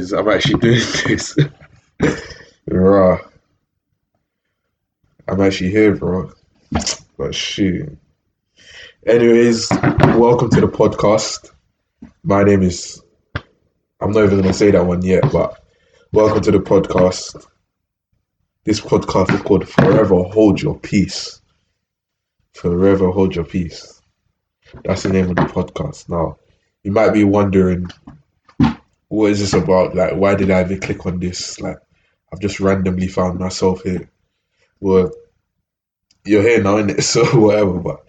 I'm actually doing this. Raw. I'm actually here, bro. But shoot. Anyways, welcome to the podcast. My name is. I'm not even gonna say that one yet, but welcome to the podcast. This podcast is called Forever Hold Your Peace. Forever Hold Your Peace. That's the name of the podcast. Now, you might be wondering, what is this about? Like, why did I even click on this? Like, I've just randomly found myself here. Well, you're here now, innit? So whatever. But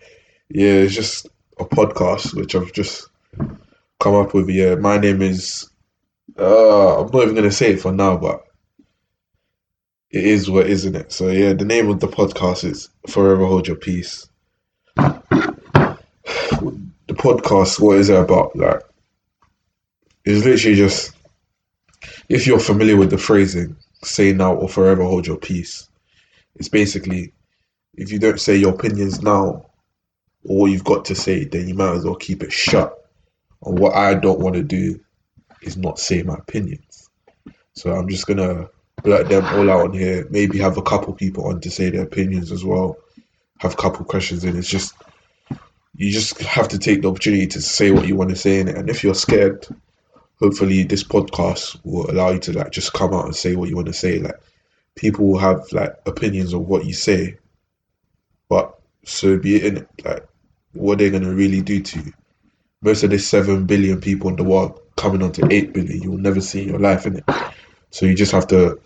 yeah, it's just a podcast which I've just come up with. Yeah, my name is. Uh, I'm not even gonna say it for now, but it is what isn't it? So yeah, the name of the podcast is Forever Hold Your Peace. The podcast, what is it about? Like, it's literally just if you're familiar with the phrasing, say now or forever hold your peace. It's basically if you don't say your opinions now or what you've got to say, then you might as well keep it shut. And what I don't want to do is not say my opinions. So I'm just gonna blurt them all out on here. Maybe have a couple people on to say their opinions as well. Have a couple questions in. It's just you just have to take the opportunity to say what you want to say in it. And if you're scared, hopefully this podcast will allow you to like just come out and say what you want to say. Like people will have like opinions of what you say, but so be it in. Like what they're gonna really do to you. Most of the seven billion people in the world coming on to eight billion, you'll never see in your life in it. So you just have to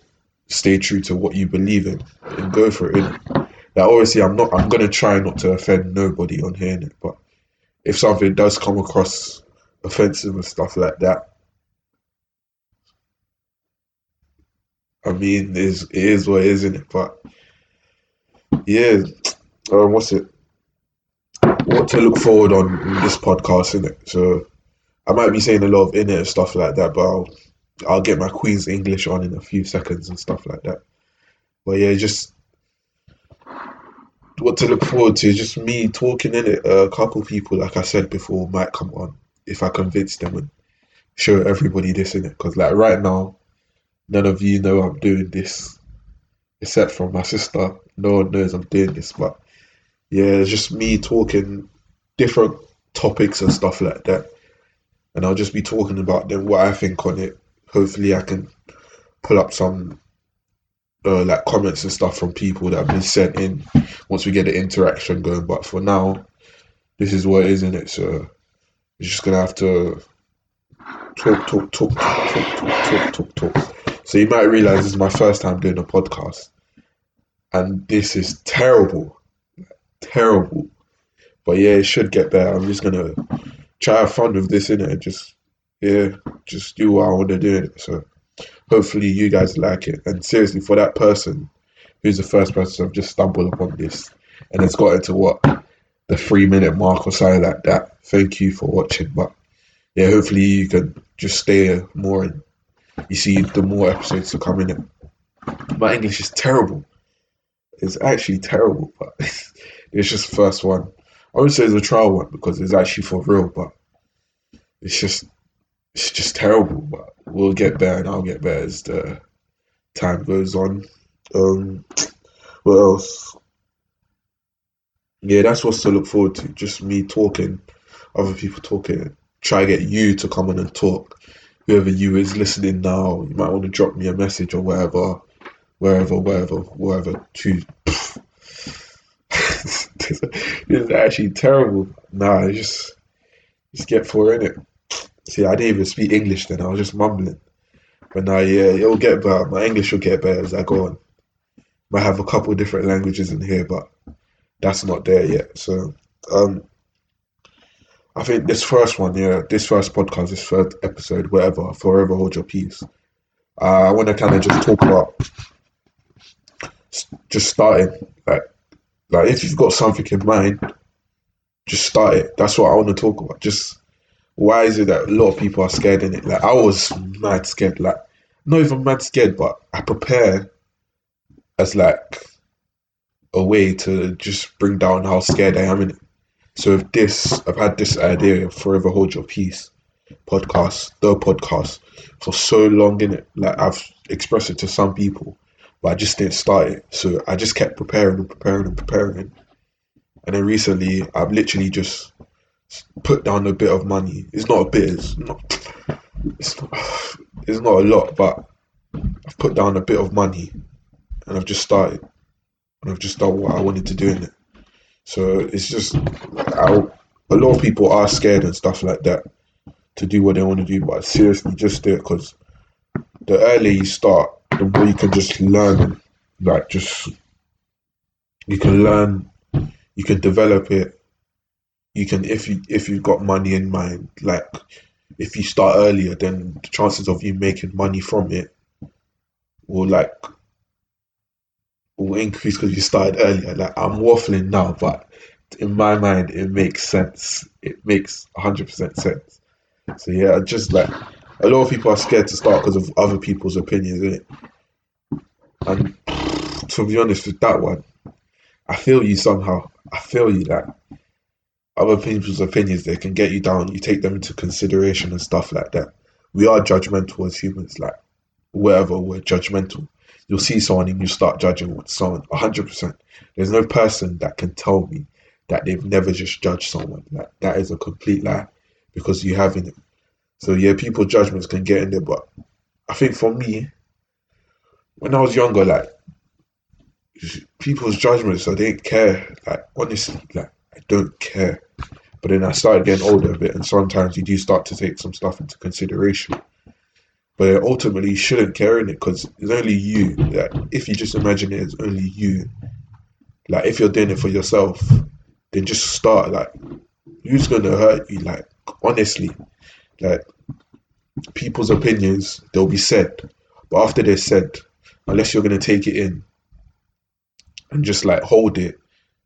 stay true to what you believe in and go for it. Innit? Like obviously, I'm not. I'm gonna try not to offend nobody on here, innit? but if something does come across offensive and stuff like that, I mean, is is what isn't it? But yeah, um, what's it? What to look forward on in this podcast, isn't it? So I might be saying a lot of in it and stuff like that, but I'll I'll get my Queen's English on in a few seconds and stuff like that. But yeah, just what to look forward to. Just me talking in it. A couple people, like I said before, might come on if I convince them and show everybody this in it. Because like right now, none of you know I'm doing this, except from my sister. No one knows I'm doing this, but yeah, it's just me talking different topics and stuff like that. And I'll just be talking about them, what I think on it. Hopefully, I can pull up some uh, like comments and stuff from people that have been sent in once we get the interaction going. But for now, this is what it is, isn't it? So we're just gonna have to talk, talk, talk, talk, talk, talk, talk, talk. talk. So you might realize this is my first time doing a podcast, and this is terrible, terrible. But yeah, it should get better. I'm just gonna try have fun with this in it. Just yeah, just do what I want to do it. So hopefully you guys like it. And seriously, for that person who's the first person I've just stumbled upon this and it's got into what the three minute mark or something like that. Thank you for watching. But yeah, hopefully you can just stay more and you see the more episodes to come in. My English is terrible. It's actually terrible, but it's just first one. I would say it's a trial one because it's actually for real, but it's just it's just terrible. But we'll get better and I'll get better as the time goes on. Um, what else? Yeah, that's what's to look forward to. Just me talking, other people talking. Try get you to come on and talk. Whoever you is listening now, you might want to drop me a message or wherever, wherever, wherever, wherever. To this is actually terrible. Nah, just just get for in it. See, I didn't even speak English then. I was just mumbling. But now, yeah, it'll get better. My English will get better as I go on. Might have a couple of different languages in here, but that's not there yet. So, um, I think this first one, yeah, this first podcast, this first episode, whatever, forever hold your peace. Uh, I want to kind of just talk about just starting, like, like if you've got something in mind, just start it. That's what I want to talk about. Just why is it that a lot of people are scared in it? Like I was mad scared, like not even mad scared, but I prepare as like a way to just bring down how scared I am in it. So if this, I've had this idea of forever hold your peace. podcast, the podcast, for so long in it. Like I've expressed it to some people, but I just didn't start it. So I just kept preparing and preparing and preparing. And then recently, I've literally just put down a bit of money. It's not a bit. It's not. It's not. It's not a lot, but I've put down a bit of money, and I've just started, and I've just done what I wanted to do in it. So it's just, I, a lot of people are scared and stuff like that to do what they want to do, but seriously, just do it because the earlier you start, the more you can just learn, like just you can learn, you can develop it. You can if you if you've got money in mind, like if you start earlier, then the chances of you making money from it will like will increase because you started earlier. Like I'm waffling now, but in my mind, it makes sense. It makes hundred percent sense. So yeah, just like a lot of people are scared to start because of other people's opinions, is it? And to be honest with that one, I feel you somehow. I feel you that other people's opinions they can get you down. You take them into consideration and stuff like that. We are judgmental as humans, like wherever we're judgmental. You'll see someone and you start judging someone. hundred percent. There's no person that can tell me that they've never just judged someone. Like that is a complete lie because you haven't. So yeah, people judgments can get in there, but I think for me, when I was younger, like people's judgments, I didn't care. Like honestly, like I don't care. But then I started getting older a bit, and sometimes you do start to take some stuff into consideration. But ultimately, you shouldn't care in it because it's only you. Like, if you just imagine it as only you, like if you're doing it for yourself, then just start. Like, who's gonna hurt you? Like, honestly, like people's opinions, they'll be said, but after they're said, unless you're gonna take it in and just like hold it,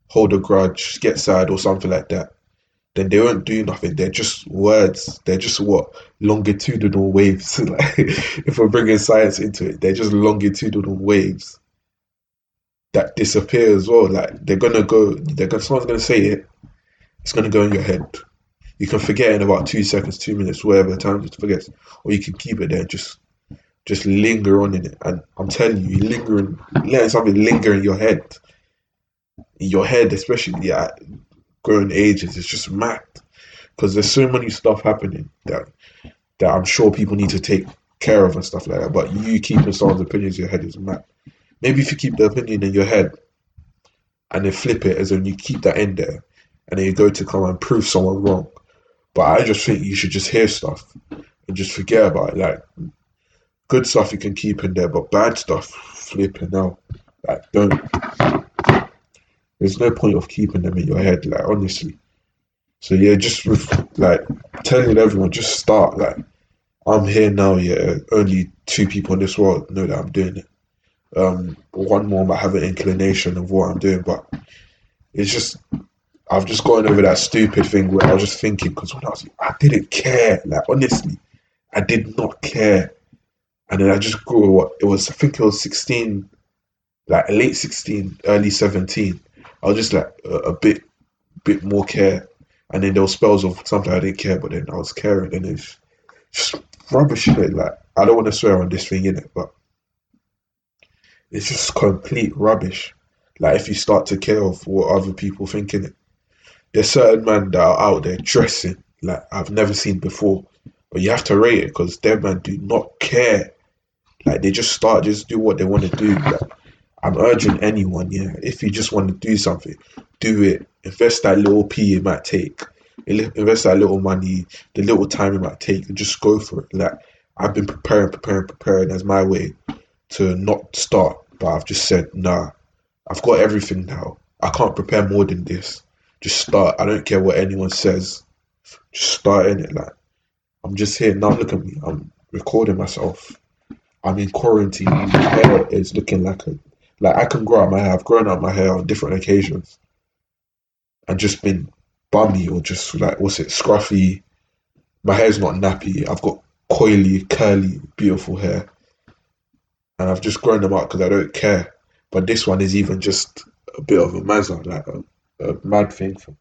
hold a grudge, get sad or something like that, then they won't do nothing. They're just words. They're just what longitudinal waves. like, if we're bringing science into it, they're just longitudinal waves that disappear as well. Like they're gonna go. They're gonna. Someone's gonna say it. It's gonna go in your head. You can forget in about two seconds, two minutes, whatever time it forgets, or you can keep it there. Just, just linger on in it. And I'm telling you, lingering, letting something linger in your head, in your head, especially at growing ages, it's just mad. Because there's so many stuff happening that that I'm sure people need to take care of and stuff like that. But you keeping someone's opinions in your head is mad. Maybe if you keep the opinion in your head and then flip it as in you keep that in there and then you go to come and prove someone wrong but I just think you should just hear stuff and just forget about it. Like good stuff you can keep in there, but bad stuff, flipping out. Like don't. There's no point of keeping them in your head. Like honestly. So yeah, just like telling everyone, just start. Like I'm here now. Yeah, only two people in this world know that I'm doing it. Um, one more might have an inclination of what I'm doing, but it's just I've just gotten over that stupid thing where I was just thinking because when I was, I didn't care. Like honestly, I did not care. And then I just grew. It was, I think it was sixteen, like late sixteen, early seventeen. I was just like a, a bit, bit more care. And then there were spells of something I didn't care, but then I was caring, and it's just rubbish. It like I don't want to swear on this thing in it, but it's just complete rubbish. Like if you start to care of what other people think in it there's certain men that are out there dressing like I've never seen before. But you have to rate it because them men do not care. Like they just start, just do what they want to do. Like, I'm urging anyone, yeah, if you just want to do something, do it. Invest that little p it might take. Invest that little money, the little time it might take, and just go for it. Like I've been preparing, preparing, preparing as my way to not start, but I've just said, nah, I've got everything now. I can't prepare more than this. Just start. I don't care what anyone says. Just start in it. Like I'm just here now. Look at me. I'm recording myself. I'm in quarantine. My hair is looking like a like I can grow out my hair. I've grown out my hair on different occasions, and just been bummy or just like what's it scruffy. My hair's not nappy. I've got coily, curly, beautiful hair, and I've just grown them out because I don't care. But this one is even just a bit of a mazza, like a, a mad thing. For,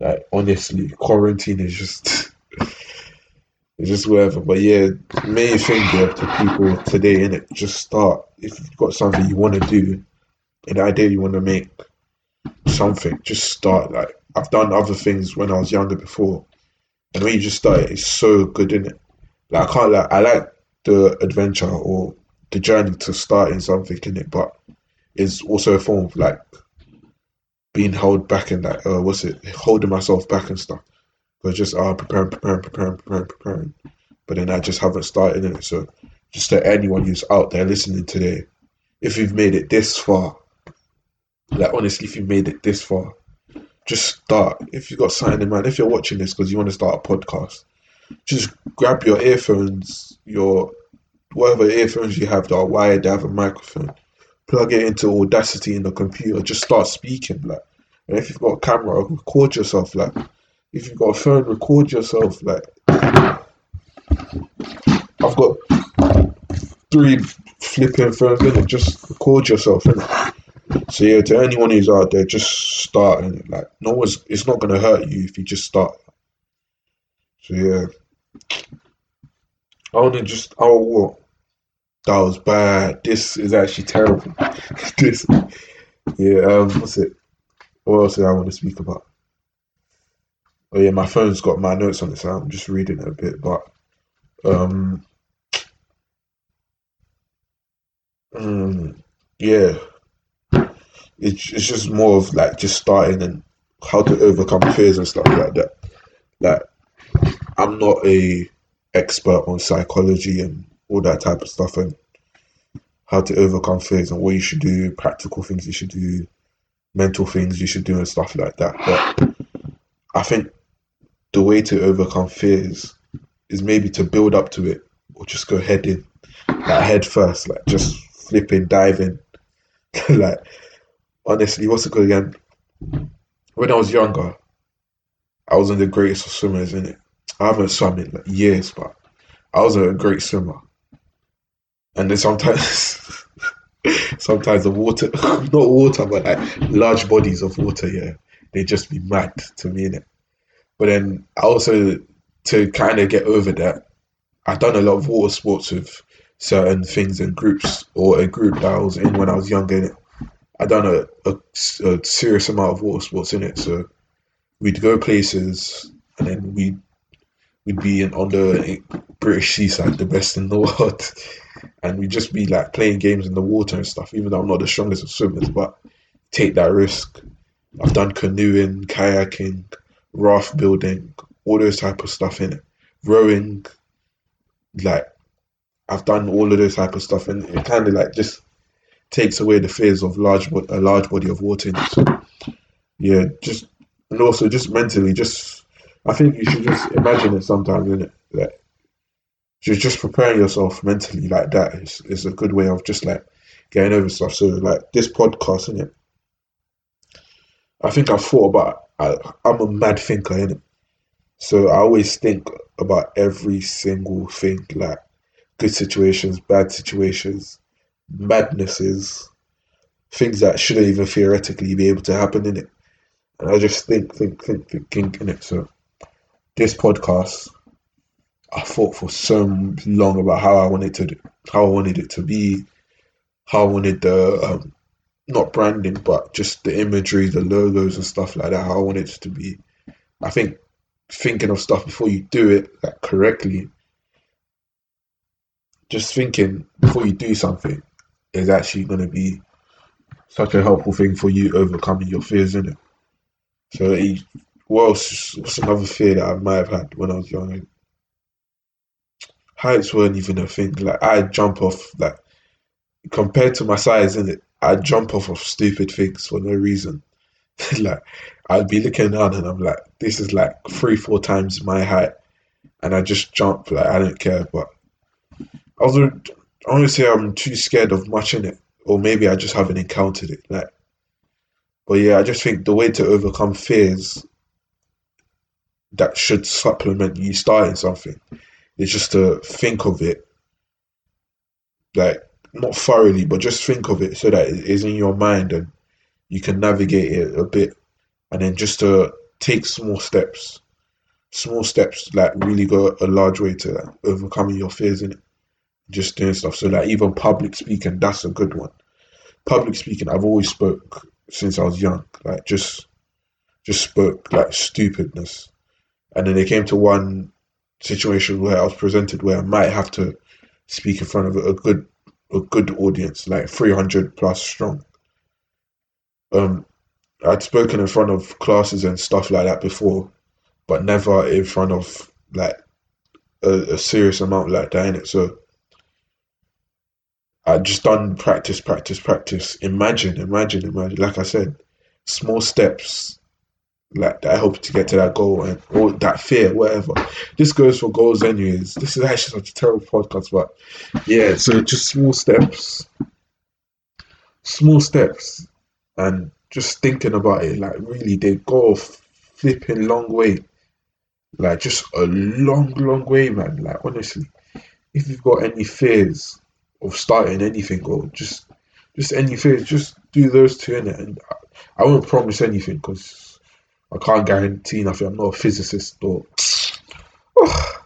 like honestly, quarantine is just It's just whatever. But yeah, main thing to people today, in it, just start. If you've got something you want to do, an idea you want to make, something, just start. Like I've done other things when I was younger before, and when you just start, it's so good in it. Like I can't like I like the adventure or the journey to starting something in it, but it's also a form of like being held back and like uh, what's it holding myself back and stuff. But just uh, preparing, preparing, preparing, preparing, preparing. But then I just haven't started in it. So just to anyone who's out there listening today, if you've made it this far, like honestly, if you've made it this far, just start. If you've got something in mind, if you're watching this because you want to start a podcast, just grab your earphones, your whatever earphones you have that are wired, that have a microphone, plug it into Audacity in the computer, just start speaking. Like, and if you've got a camera, record yourself. Like, if you've got a phone, record yourself. Like, I've got three flipping phones in it. Just record yourself in it. So yeah, to anyone who's out there, just start and like no one's. It's not gonna hurt you if you just start. So yeah, I only just oh what that was bad. This is actually terrible. this yeah. Um, what's it? What else do I want to speak about? Oh yeah, my phone's got my notes on it, so I'm just reading it a bit. But um, um yeah, it's it's just more of like just starting and how to overcome fears and stuff like that. Like I'm not a expert on psychology and all that type of stuff and how to overcome fears and what you should do, practical things you should do, mental things you should do and stuff like that. But I think the way to overcome fears is maybe to build up to it or just go head in, like head first, like just flipping, diving. like honestly, what's it called again? When I was younger, I wasn't the greatest of swimmers in it. I haven't swum in like years, but I was a great swimmer. And then sometimes, sometimes the water, not water, but like large bodies of water, yeah, they just be mad to me in it. But then I also, to kind of get over that, I've done a lot of water sports with certain things and groups, or a group that I was in when I was younger. I done a, a, a, serious amount of water sports in it. So we'd go places and then we'd, we'd be in, on the British seaside, the best in the world. And we'd just be like playing games in the water and stuff, even though I'm not the strongest of swimmers, but take that risk. I've done canoeing, kayaking, raft building, all those type of stuff in it. Rowing, like I've done all of those type of stuff and it kind of like just takes away the fears of large a large body of water. So, yeah, just and also just mentally, just I think you should just imagine it sometimes, in it? Like just just preparing yourself mentally like that is, is a good way of just like getting over stuff. So like this podcast, in it, I think I've thought about. I, I'm a mad thinker, in it. So I always think about every single thing, like good situations, bad situations, madnesses, things that shouldn't even theoretically be able to happen in it. And I just think, think, think, think, think in it. So this podcast, I thought for so long about how I wanted to, how I wanted it to be, how I wanted the, um, not branding, but just the imagery, the logos and stuff like that, how I want it to be. I think thinking of stuff before you do it like, correctly, just thinking before you do something is actually going to be such a helpful thing for you overcoming your fears, isn't it? So, eh, what else? What's another fear that I might have had when I was young? Heights weren't even a thing. Like I jump off, like compared to my size, in it, I jump off of stupid things for no reason. like I'd be looking down and I'm like, this is like three, four times my height, and I just jump like I don't care. But I was say I'm too scared of much in it, or maybe I just haven't encountered it. Like, but yeah, I just think the way to overcome fears that should supplement you starting something is just to think of it, like not thoroughly, but just think of it so that it is in your mind and you can navigate it a bit, and then just to take small steps. small steps like really go a large way to like, overcoming your fears in. Just doing stuff. So like even public speaking, that's a good one. Public speaking, I've always spoke since I was young. Like just just spoke like stupidness. And then it came to one situation where I was presented where I might have to speak in front of a good a good audience, like three hundred plus strong. Um I'd spoken in front of classes and stuff like that before, but never in front of like a, a serious amount like that in it. So I just done practice, practice, practice. Imagine, imagine, imagine. Like I said, small steps like that help to get to that goal and or that fear, whatever. This goes for goals anyways. This is actually such a terrible podcast, but yeah, so just small steps. Small steps. And just thinking about it, like really they go flipping long way. Like just a long, long way, man. Like honestly. If you've got any fears of starting anything or just just any fears, just do those two in it. And I, I won't promise anything because I can't guarantee nothing. I'm not a physicist or oh,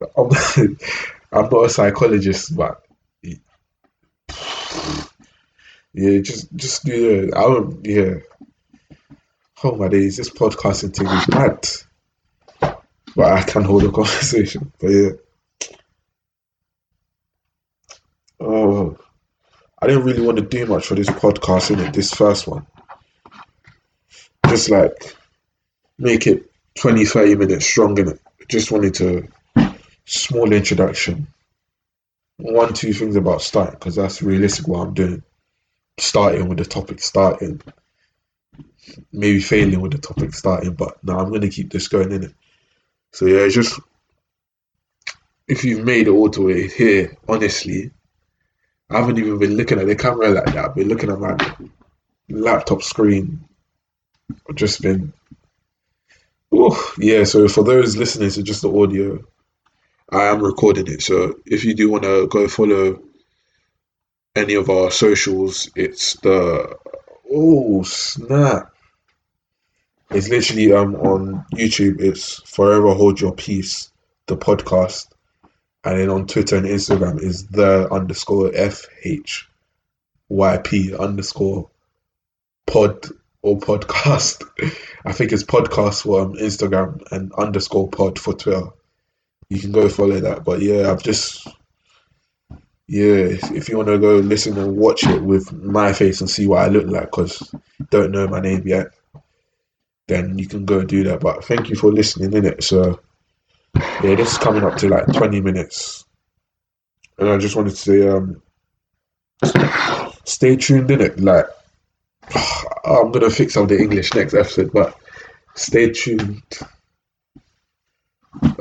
I'm, not, I'm not a psychologist, but yeah, just just do it. I don't. Yeah. Oh my days, this podcasting thing is mad. But I can hold a conversation. But yeah. Oh, I didn't really want to do much for this podcast in it. This first one, just like make it 20, 30 minutes strong in it. Just wanted to small introduction. One, two things about starting because that's realistic what I'm doing starting with the topic starting, maybe failing with the topic starting, but now I'm gonna keep this going in it. So yeah, just if you've made it all the way here, honestly, I haven't even been looking at the camera like that. I've been looking at my laptop screen. I've just been oh yeah, so for those listening to just the audio, I am recording it. So if you do want to go follow any of our socials, it's the oh snap. It's literally um on YouTube. It's Forever Hold Your Peace, the podcast, and then on Twitter and Instagram is the underscore F H Y P underscore pod or podcast. I think it's podcast for um, Instagram and underscore pod for Twitter. You can go follow that. But yeah, I've just yeah, if you want to go listen and watch it with my face and see what I look like, because don't know my name yet, then you can go do that. But thank you for listening in it. So yeah, this is coming up to like twenty minutes, and I just wanted to say, um, stay tuned in it. Like I'm gonna fix up the English next episode, but stay tuned.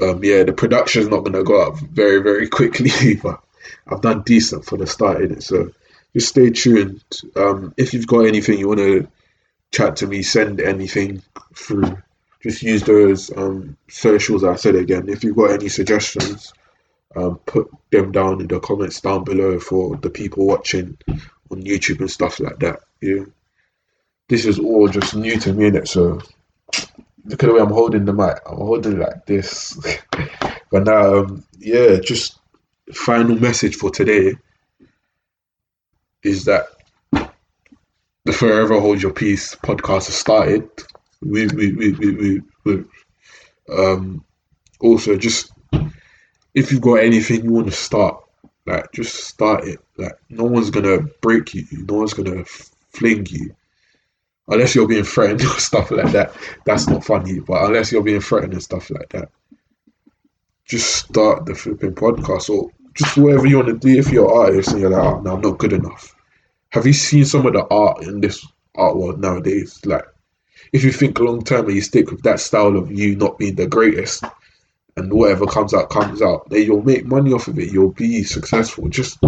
Um, yeah, the production's not gonna go up very very quickly, but I've done decent for the start in it. So just stay tuned. Um, if you've got anything you want to chat to me, send anything through. Just use those um, socials I said again. If you've got any suggestions, um, put them down in the comments down below for the people watching on YouTube and stuff like that. Yeah, this is all just new to me, innit? So look at the way I'm holding the mic. I'm holding it like this. but now, um, yeah, just final message for today is that the Forever Hold Your Peace podcast has started. We we we we, we, we um also just if you've got anything you want to start, like just start it. Like no one's gonna break you, no one's gonna fling you. Unless you're being threatened or stuff like that. That's not funny. But unless you're being threatened and stuff like that. Just start the flipping podcast or just whatever you want to do. If you're an artist and you're like, oh, no, I'm not good enough. Have you seen some of the art in this art world nowadays? Like, if you think long term and you stick with that style of you not being the greatest, and whatever comes out comes out, then you'll make money off of it. You'll be successful. Just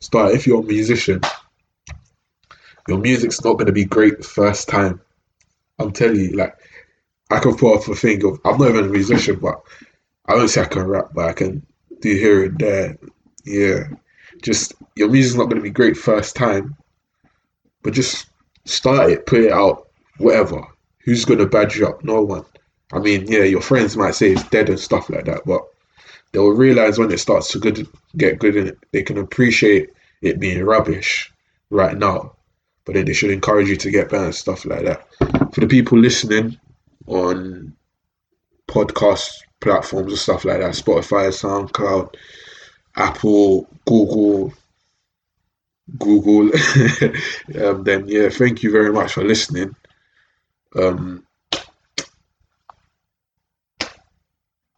start. If you're a musician, your music's not going to be great first time. I'm telling you, like, I can put off a thing of I'm not even a musician, but I don't say I can rap, but I can do here and there. Yeah, just your music's not going to be great first time, but just start it, put it out, whatever. Who's going to badge you up? No one. I mean, yeah, your friends might say it's dead and stuff like that, but they'll realize when it starts to good get good in it, they can appreciate it being rubbish right now. But then they should encourage you to get better stuff like that. For the people listening on podcast platforms and stuff like that, Spotify, SoundCloud, Apple, Google, Google, um, then yeah, thank you very much for listening. Um,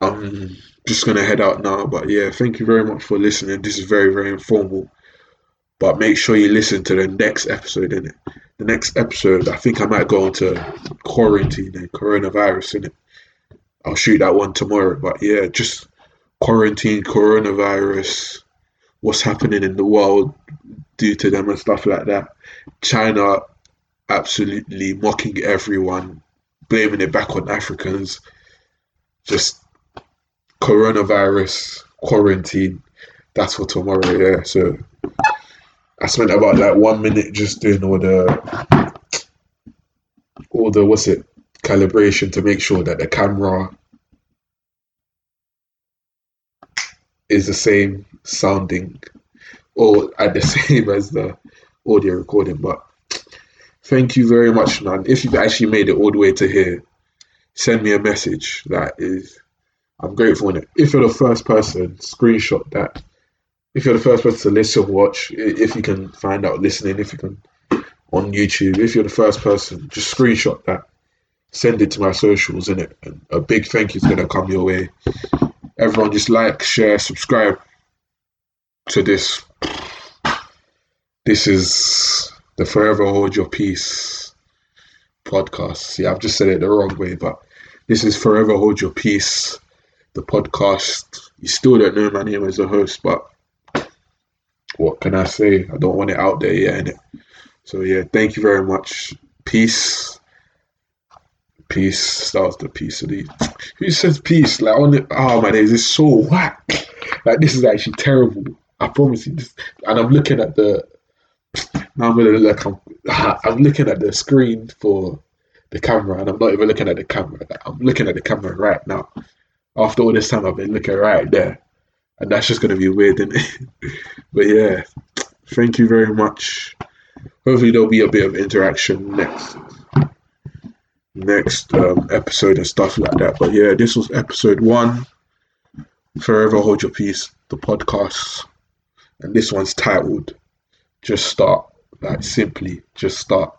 I'm just gonna head out now, but yeah, thank you very much for listening. This is very, very informal, but make sure you listen to the next episode. In it, the next episode, I think I might go into quarantine and coronavirus in it. I'll shoot that one tomorrow, but yeah, just quarantine, coronavirus, what's happening in the world due to them and stuff like that. China absolutely mocking everyone, blaming it back on Africans. Just coronavirus, quarantine. That's for tomorrow, yeah. So I spent about like one minute just doing all the all the what's it calibration to make sure that the camera is the same sounding or at the same as the audio recording. But thank you very much, man. If you've actually made it all the way to here, send me a message. That is, I'm grateful. If you're the first person, screenshot that. If you're the first person to listen, watch. If you can find out listening, if you can on YouTube. If you're the first person, just screenshot that. Send it to my socials, in it. And a big thank you is gonna come your way. Everyone, just like, share, subscribe to this. This is the Forever Hold Your Peace podcast. See, I've just said it the wrong way, but this is Forever Hold Your Peace, the podcast. You still don't know my name as a host, but what can I say? I don't want it out there yet, innit? So yeah, thank you very much. Peace. Peace. Starts the peace of the who says peace? Like on the oh my days, it's so whack. Like this is actually terrible. I promise you this. And I'm looking at the now I'm gonna look I'm, I'm looking at the screen for the camera and I'm not even looking at the camera. I'm looking at the camera right now. After all this time I've been looking right there. And that's just gonna be weird, isn't it? but yeah. Thank you very much. Hopefully there'll be a bit of interaction next next um, episode and stuff like that. But yeah, this was episode one. Forever Hold Your Peace, the podcast. And this one's titled Just Start. Like simply, just start.